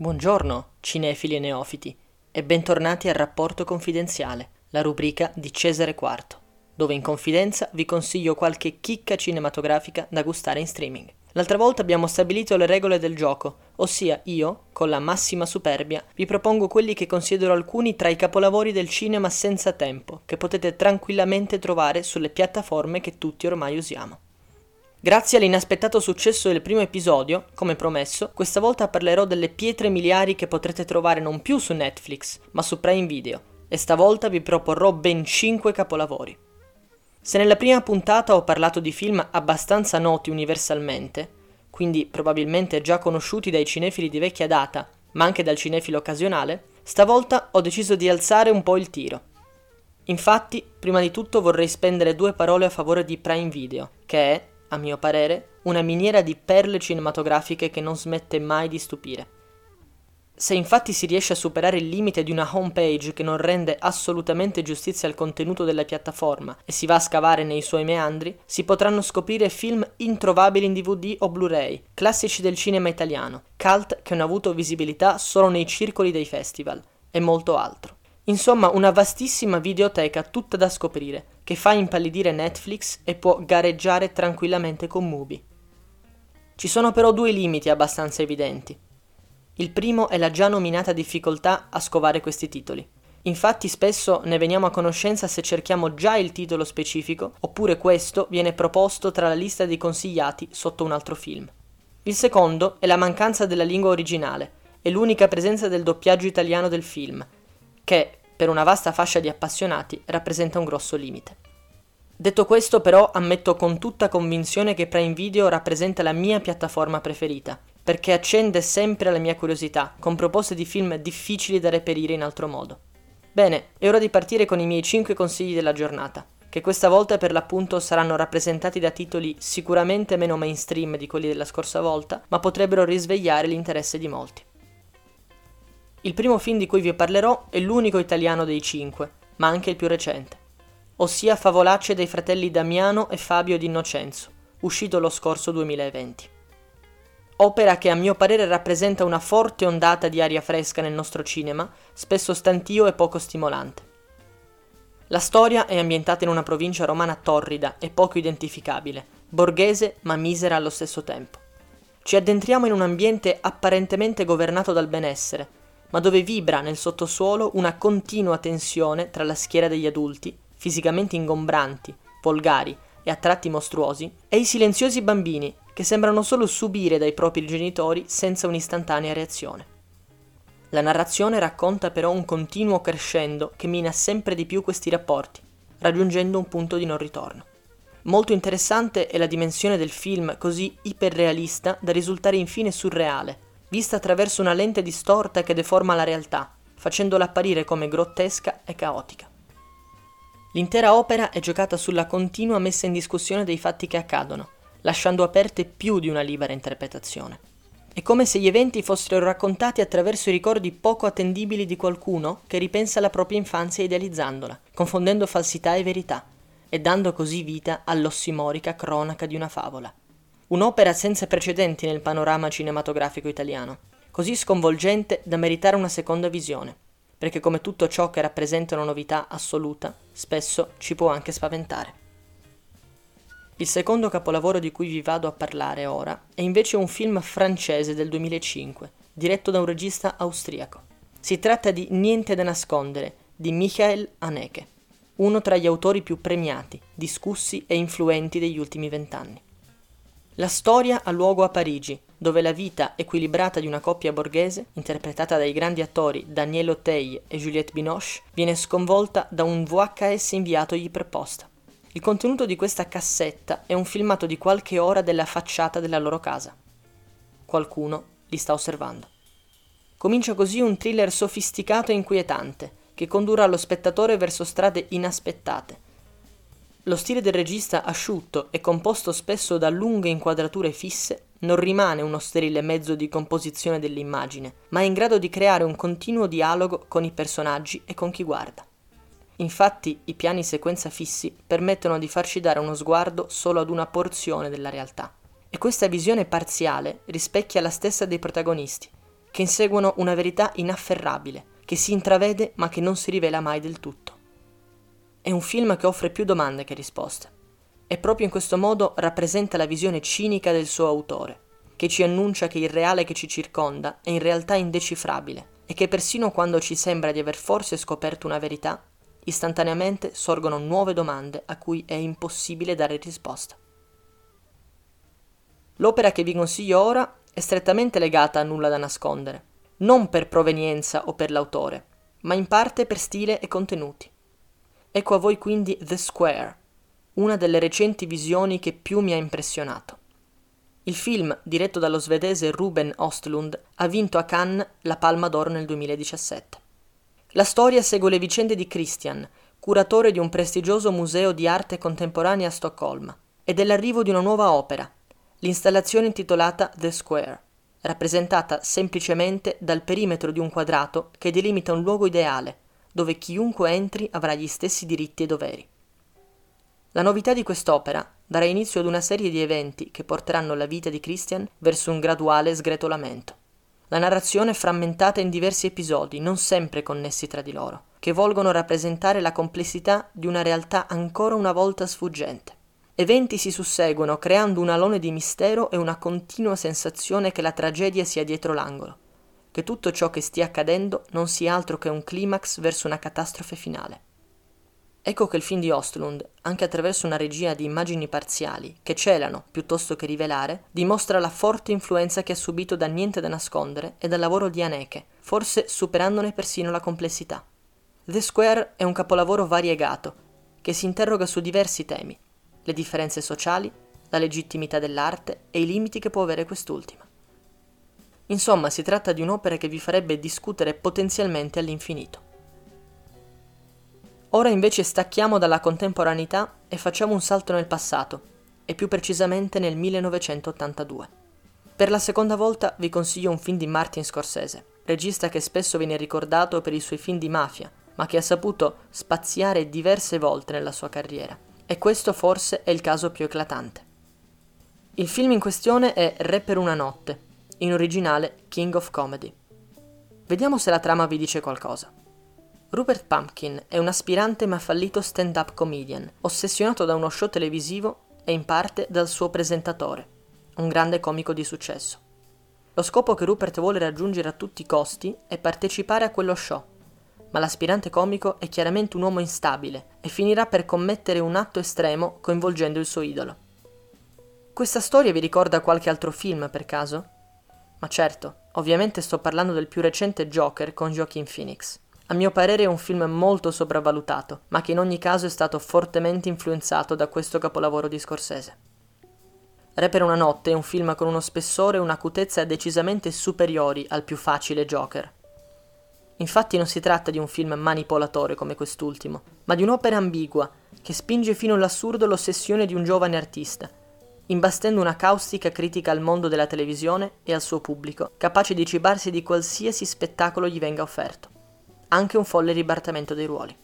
Buongiorno, cinefili e neofiti, e bentornati al Rapporto Confidenziale, la rubrica di Cesare IV, dove in confidenza vi consiglio qualche chicca cinematografica da gustare in streaming. L'altra volta abbiamo stabilito le regole del gioco, ossia io, con la massima superbia, vi propongo quelli che considero alcuni tra i capolavori del cinema senza tempo, che potete tranquillamente trovare sulle piattaforme che tutti ormai usiamo. Grazie all'inaspettato successo del primo episodio, come promesso, questa volta parlerò delle pietre miliari che potrete trovare non più su Netflix, ma su Prime Video, e stavolta vi proporrò ben 5 capolavori. Se nella prima puntata ho parlato di film abbastanza noti universalmente, quindi probabilmente già conosciuti dai cinefili di vecchia data, ma anche dal cinefilo occasionale, stavolta ho deciso di alzare un po' il tiro. Infatti, prima di tutto vorrei spendere due parole a favore di Prime Video, che è, a mio parere, una miniera di perle cinematografiche che non smette mai di stupire. Se infatti si riesce a superare il limite di una homepage che non rende assolutamente giustizia al contenuto della piattaforma e si va a scavare nei suoi meandri, si potranno scoprire film introvabili in DVD o Blu-ray, classici del cinema italiano, cult che hanno avuto visibilità solo nei circoli dei festival, e molto altro. Insomma, una vastissima videoteca tutta da scoprire, che fa impallidire Netflix e può gareggiare tranquillamente con Mubi. Ci sono però due limiti abbastanza evidenti. Il primo è la già nominata difficoltà a scovare questi titoli. Infatti spesso ne veniamo a conoscenza se cerchiamo già il titolo specifico, oppure questo viene proposto tra la lista dei consigliati sotto un altro film. Il secondo è la mancanza della lingua originale e l'unica presenza del doppiaggio italiano del film, che, per una vasta fascia di appassionati, rappresenta un grosso limite. Detto questo, però, ammetto con tutta convinzione che Prime Video rappresenta la mia piattaforma preferita, perché accende sempre la mia curiosità, con proposte di film difficili da reperire in altro modo. Bene, è ora di partire con i miei 5 consigli della giornata, che questa volta per l'appunto saranno rappresentati da titoli sicuramente meno mainstream di quelli della scorsa volta, ma potrebbero risvegliare l'interesse di molti. Il primo film di cui vi parlerò è l'unico italiano dei cinque, ma anche il più recente, ossia Favolacce dei fratelli Damiano e Fabio di Innocenzo, uscito lo scorso 2020. Opera che a mio parere rappresenta una forte ondata di aria fresca nel nostro cinema, spesso stantio e poco stimolante. La storia è ambientata in una provincia romana torrida e poco identificabile, borghese ma misera allo stesso tempo. Ci addentriamo in un ambiente apparentemente governato dal benessere, ma dove vibra nel sottosuolo una continua tensione tra la schiera degli adulti, fisicamente ingombranti, volgari e a tratti mostruosi, e i silenziosi bambini che sembrano solo subire dai propri genitori senza un'istantanea reazione. La narrazione racconta però un continuo crescendo che mina sempre di più questi rapporti, raggiungendo un punto di non ritorno. Molto interessante è la dimensione del film così iperrealista da risultare infine surreale, vista attraverso una lente distorta che deforma la realtà, facendola apparire come grottesca e caotica. L'intera opera è giocata sulla continua messa in discussione dei fatti che accadono, lasciando aperte più di una libera interpretazione. È come se gli eventi fossero raccontati attraverso i ricordi poco attendibili di qualcuno che ripensa alla propria infanzia idealizzandola, confondendo falsità e verità, e dando così vita all'ossimorica cronaca di una favola. Un'opera senza precedenti nel panorama cinematografico italiano, così sconvolgente da meritare una seconda visione, perché come tutto ciò che rappresenta una novità assoluta, spesso ci può anche spaventare. Il secondo capolavoro di cui vi vado a parlare ora è invece un film francese del 2005, diretto da un regista austriaco. Si tratta di Niente da nascondere, di Michael Haneke, uno tra gli autori più premiati, discussi e influenti degli ultimi vent'anni. La storia ha luogo a Parigi, dove la vita equilibrata di una coppia borghese, interpretata dai grandi attori Daniel Auteuil e Juliette Binoche, viene sconvolta da un VHS inviatogli per posta. Il contenuto di questa cassetta è un filmato di qualche ora della facciata della loro casa. Qualcuno li sta osservando. Comincia così un thriller sofisticato e inquietante, che condurrà lo spettatore verso strade inaspettate, lo stile del regista asciutto e composto spesso da lunghe inquadrature fisse non rimane uno sterile mezzo di composizione dell'immagine, ma è in grado di creare un continuo dialogo con i personaggi e con chi guarda. Infatti i piani sequenza fissi permettono di farci dare uno sguardo solo ad una porzione della realtà. E questa visione parziale rispecchia la stessa dei protagonisti, che inseguono una verità inafferrabile, che si intravede ma che non si rivela mai del tutto. È un film che offre più domande che risposte e proprio in questo modo rappresenta la visione cinica del suo autore, che ci annuncia che il reale che ci circonda è in realtà indecifrabile e che persino quando ci sembra di aver forse scoperto una verità, istantaneamente sorgono nuove domande a cui è impossibile dare risposta. L'opera che vi consiglio ora è strettamente legata a Nulla da nascondere, non per provenienza o per l'autore, ma in parte per stile e contenuti. Ecco a voi quindi The Square, una delle recenti visioni che più mi ha impressionato. Il film, diretto dallo svedese Ruben Ostlund, ha vinto a Cannes la Palma d'Oro nel 2017. La storia segue le vicende di Christian, curatore di un prestigioso museo di arte contemporanea a Stoccolma, e dell'arrivo di una nuova opera, l'installazione intitolata The Square, rappresentata semplicemente dal perimetro di un quadrato che delimita un luogo ideale, dove chiunque entri avrà gli stessi diritti e doveri. La novità di quest'opera darà inizio ad una serie di eventi che porteranno la vita di Christian verso un graduale sgretolamento. La narrazione è frammentata in diversi episodi, non sempre connessi tra di loro, che volgono rappresentare la complessità di una realtà ancora una volta sfuggente. Eventi si susseguono creando un alone di mistero e una continua sensazione che la tragedia sia dietro l'angolo, che tutto ciò che stia accadendo non sia altro che un climax verso una catastrofe finale. Ecco che il film di Ostlund, anche attraverso una regia di immagini parziali, che celano piuttosto che rivelare, dimostra la forte influenza che ha subito da Niente da nascondere e dal lavoro di Haneke, forse superandone persino la complessità. The Square è un capolavoro variegato, che si interroga su diversi temi, le differenze sociali, la legittimità dell'arte e i limiti che può avere quest'ultima. Insomma, si tratta di un'opera che vi farebbe discutere potenzialmente all'infinito. Ora invece stacchiamo dalla contemporaneità e facciamo un salto nel passato, e più precisamente nel 1982. Per la seconda volta vi consiglio un film di Martin Scorsese, regista che spesso viene ricordato per i suoi film di mafia, ma che ha saputo spaziare diverse volte nella sua carriera, e questo forse è il caso più eclatante. Il film in questione è Re per una notte, in originale King of Comedy. Vediamo se la trama vi dice qualcosa. Rupert Pumpkin è un aspirante ma fallito stand-up comedian, ossessionato da uno show televisivo e in parte dal suo presentatore, un grande comico di successo. Lo scopo che Rupert vuole raggiungere a tutti i costi è partecipare a quello show, ma l'aspirante comico è chiaramente un uomo instabile e finirà per commettere un atto estremo coinvolgendo il suo idolo. Questa storia vi ricorda qualche altro film per caso? Ma certo, ovviamente sto parlando del più recente Joker con Joaquin Phoenix. A mio parere è un film molto sopravvalutato, ma che in ogni caso è stato fortemente influenzato da questo capolavoro di Scorsese. Re per una notte è un film con uno spessore e un'acutezza decisamente superiori al più facile Joker. Infatti non si tratta di un film manipolatore come quest'ultimo, ma di un'opera ambigua che spinge fino all'assurdo l'ossessione di un giovane artista, imbastendo una caustica critica al mondo della televisione e al suo pubblico, capace di cibarsi di qualsiasi spettacolo gli venga offerto anche un folle ribaltamento dei ruoli.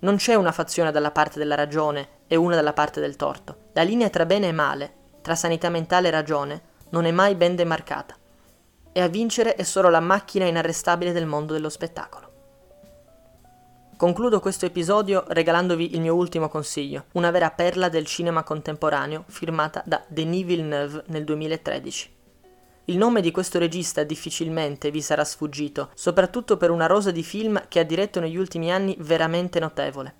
Non c'è una fazione dalla parte della ragione e una dalla parte del torto. La linea tra bene e male, tra sanità mentale e ragione, non è mai ben demarcata. E a vincere è solo la macchina inarrestabile del mondo dello spettacolo. Concludo questo episodio regalandovi il mio ultimo consiglio, una vera perla del cinema contemporaneo firmata da Denis Villeneuve nel 2013. Il nome di questo regista difficilmente vi sarà sfuggito, soprattutto per una rosa di film che ha diretto negli ultimi anni veramente notevole.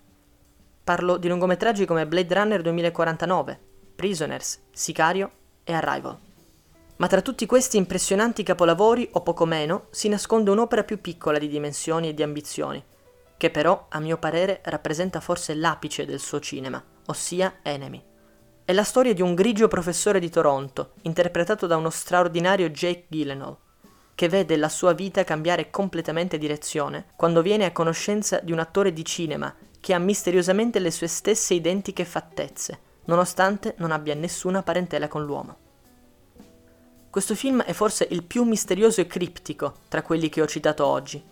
Parlo di lungometraggi come Blade Runner 2049, Prisoners, Sicario e Arrival. Ma tra tutti questi impressionanti capolavori, o poco meno, si nasconde un'opera più piccola di dimensioni e di ambizioni, che però, a mio parere, rappresenta forse l'apice del suo cinema, ossia Enemy. È la storia di un grigio professore di Toronto, interpretato da uno straordinario Jake Gyllenhaal, che vede la sua vita cambiare completamente direzione quando viene a conoscenza di un attore di cinema che ha misteriosamente le sue stesse identiche fattezze, nonostante non abbia nessuna parentela con l'uomo. Questo film è forse il più misterioso e criptico tra quelli che ho citato oggi,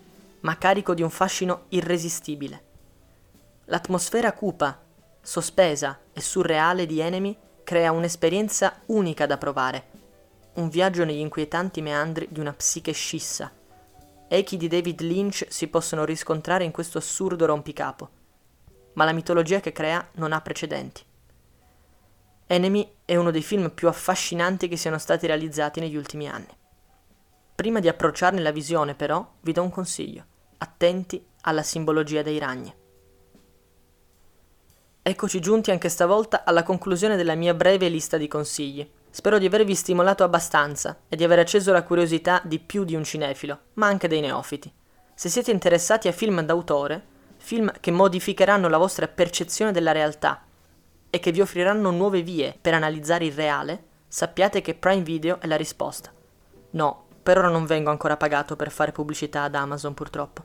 ma carico di un fascino irresistibile. L'atmosfera cupa sospesa e surreale di Enemy crea un'esperienza unica da provare. un viaggio negli inquietanti meandri di una psiche scissa. Echi di David Lynch si possono riscontrare in questo assurdo rompicapo, ma la mitologia che crea non ha precedenti. Enemy è uno dei film più affascinanti che siano stati realizzati negli ultimi anni. Prima di approcciarne la visione, però, vi do un consiglio. Attenti alla simbologia dei ragni. Eccoci giunti anche stavolta alla conclusione della mia breve lista di consigli. Spero di avervi stimolato abbastanza e di aver acceso la curiosità di più di un cinefilo, ma anche dei neofiti. Se siete interessati a film d'autore, film che modificheranno la vostra percezione della realtà e che vi offriranno nuove vie per analizzare il reale, sappiate che Prime Video è la risposta. No, per ora non vengo ancora pagato per fare pubblicità ad Amazon purtroppo.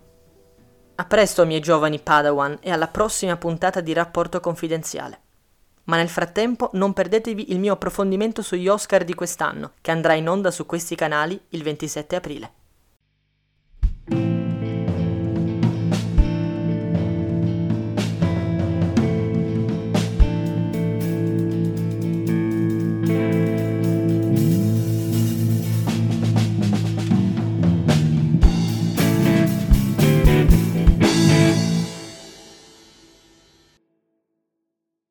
A presto, miei giovani Padawan, e alla prossima puntata di Rapporto Confidenziale. Ma nel frattempo non perdetevi il mio approfondimento sugli Oscar di quest'anno, che andrà in onda su questi canali il 27 aprile.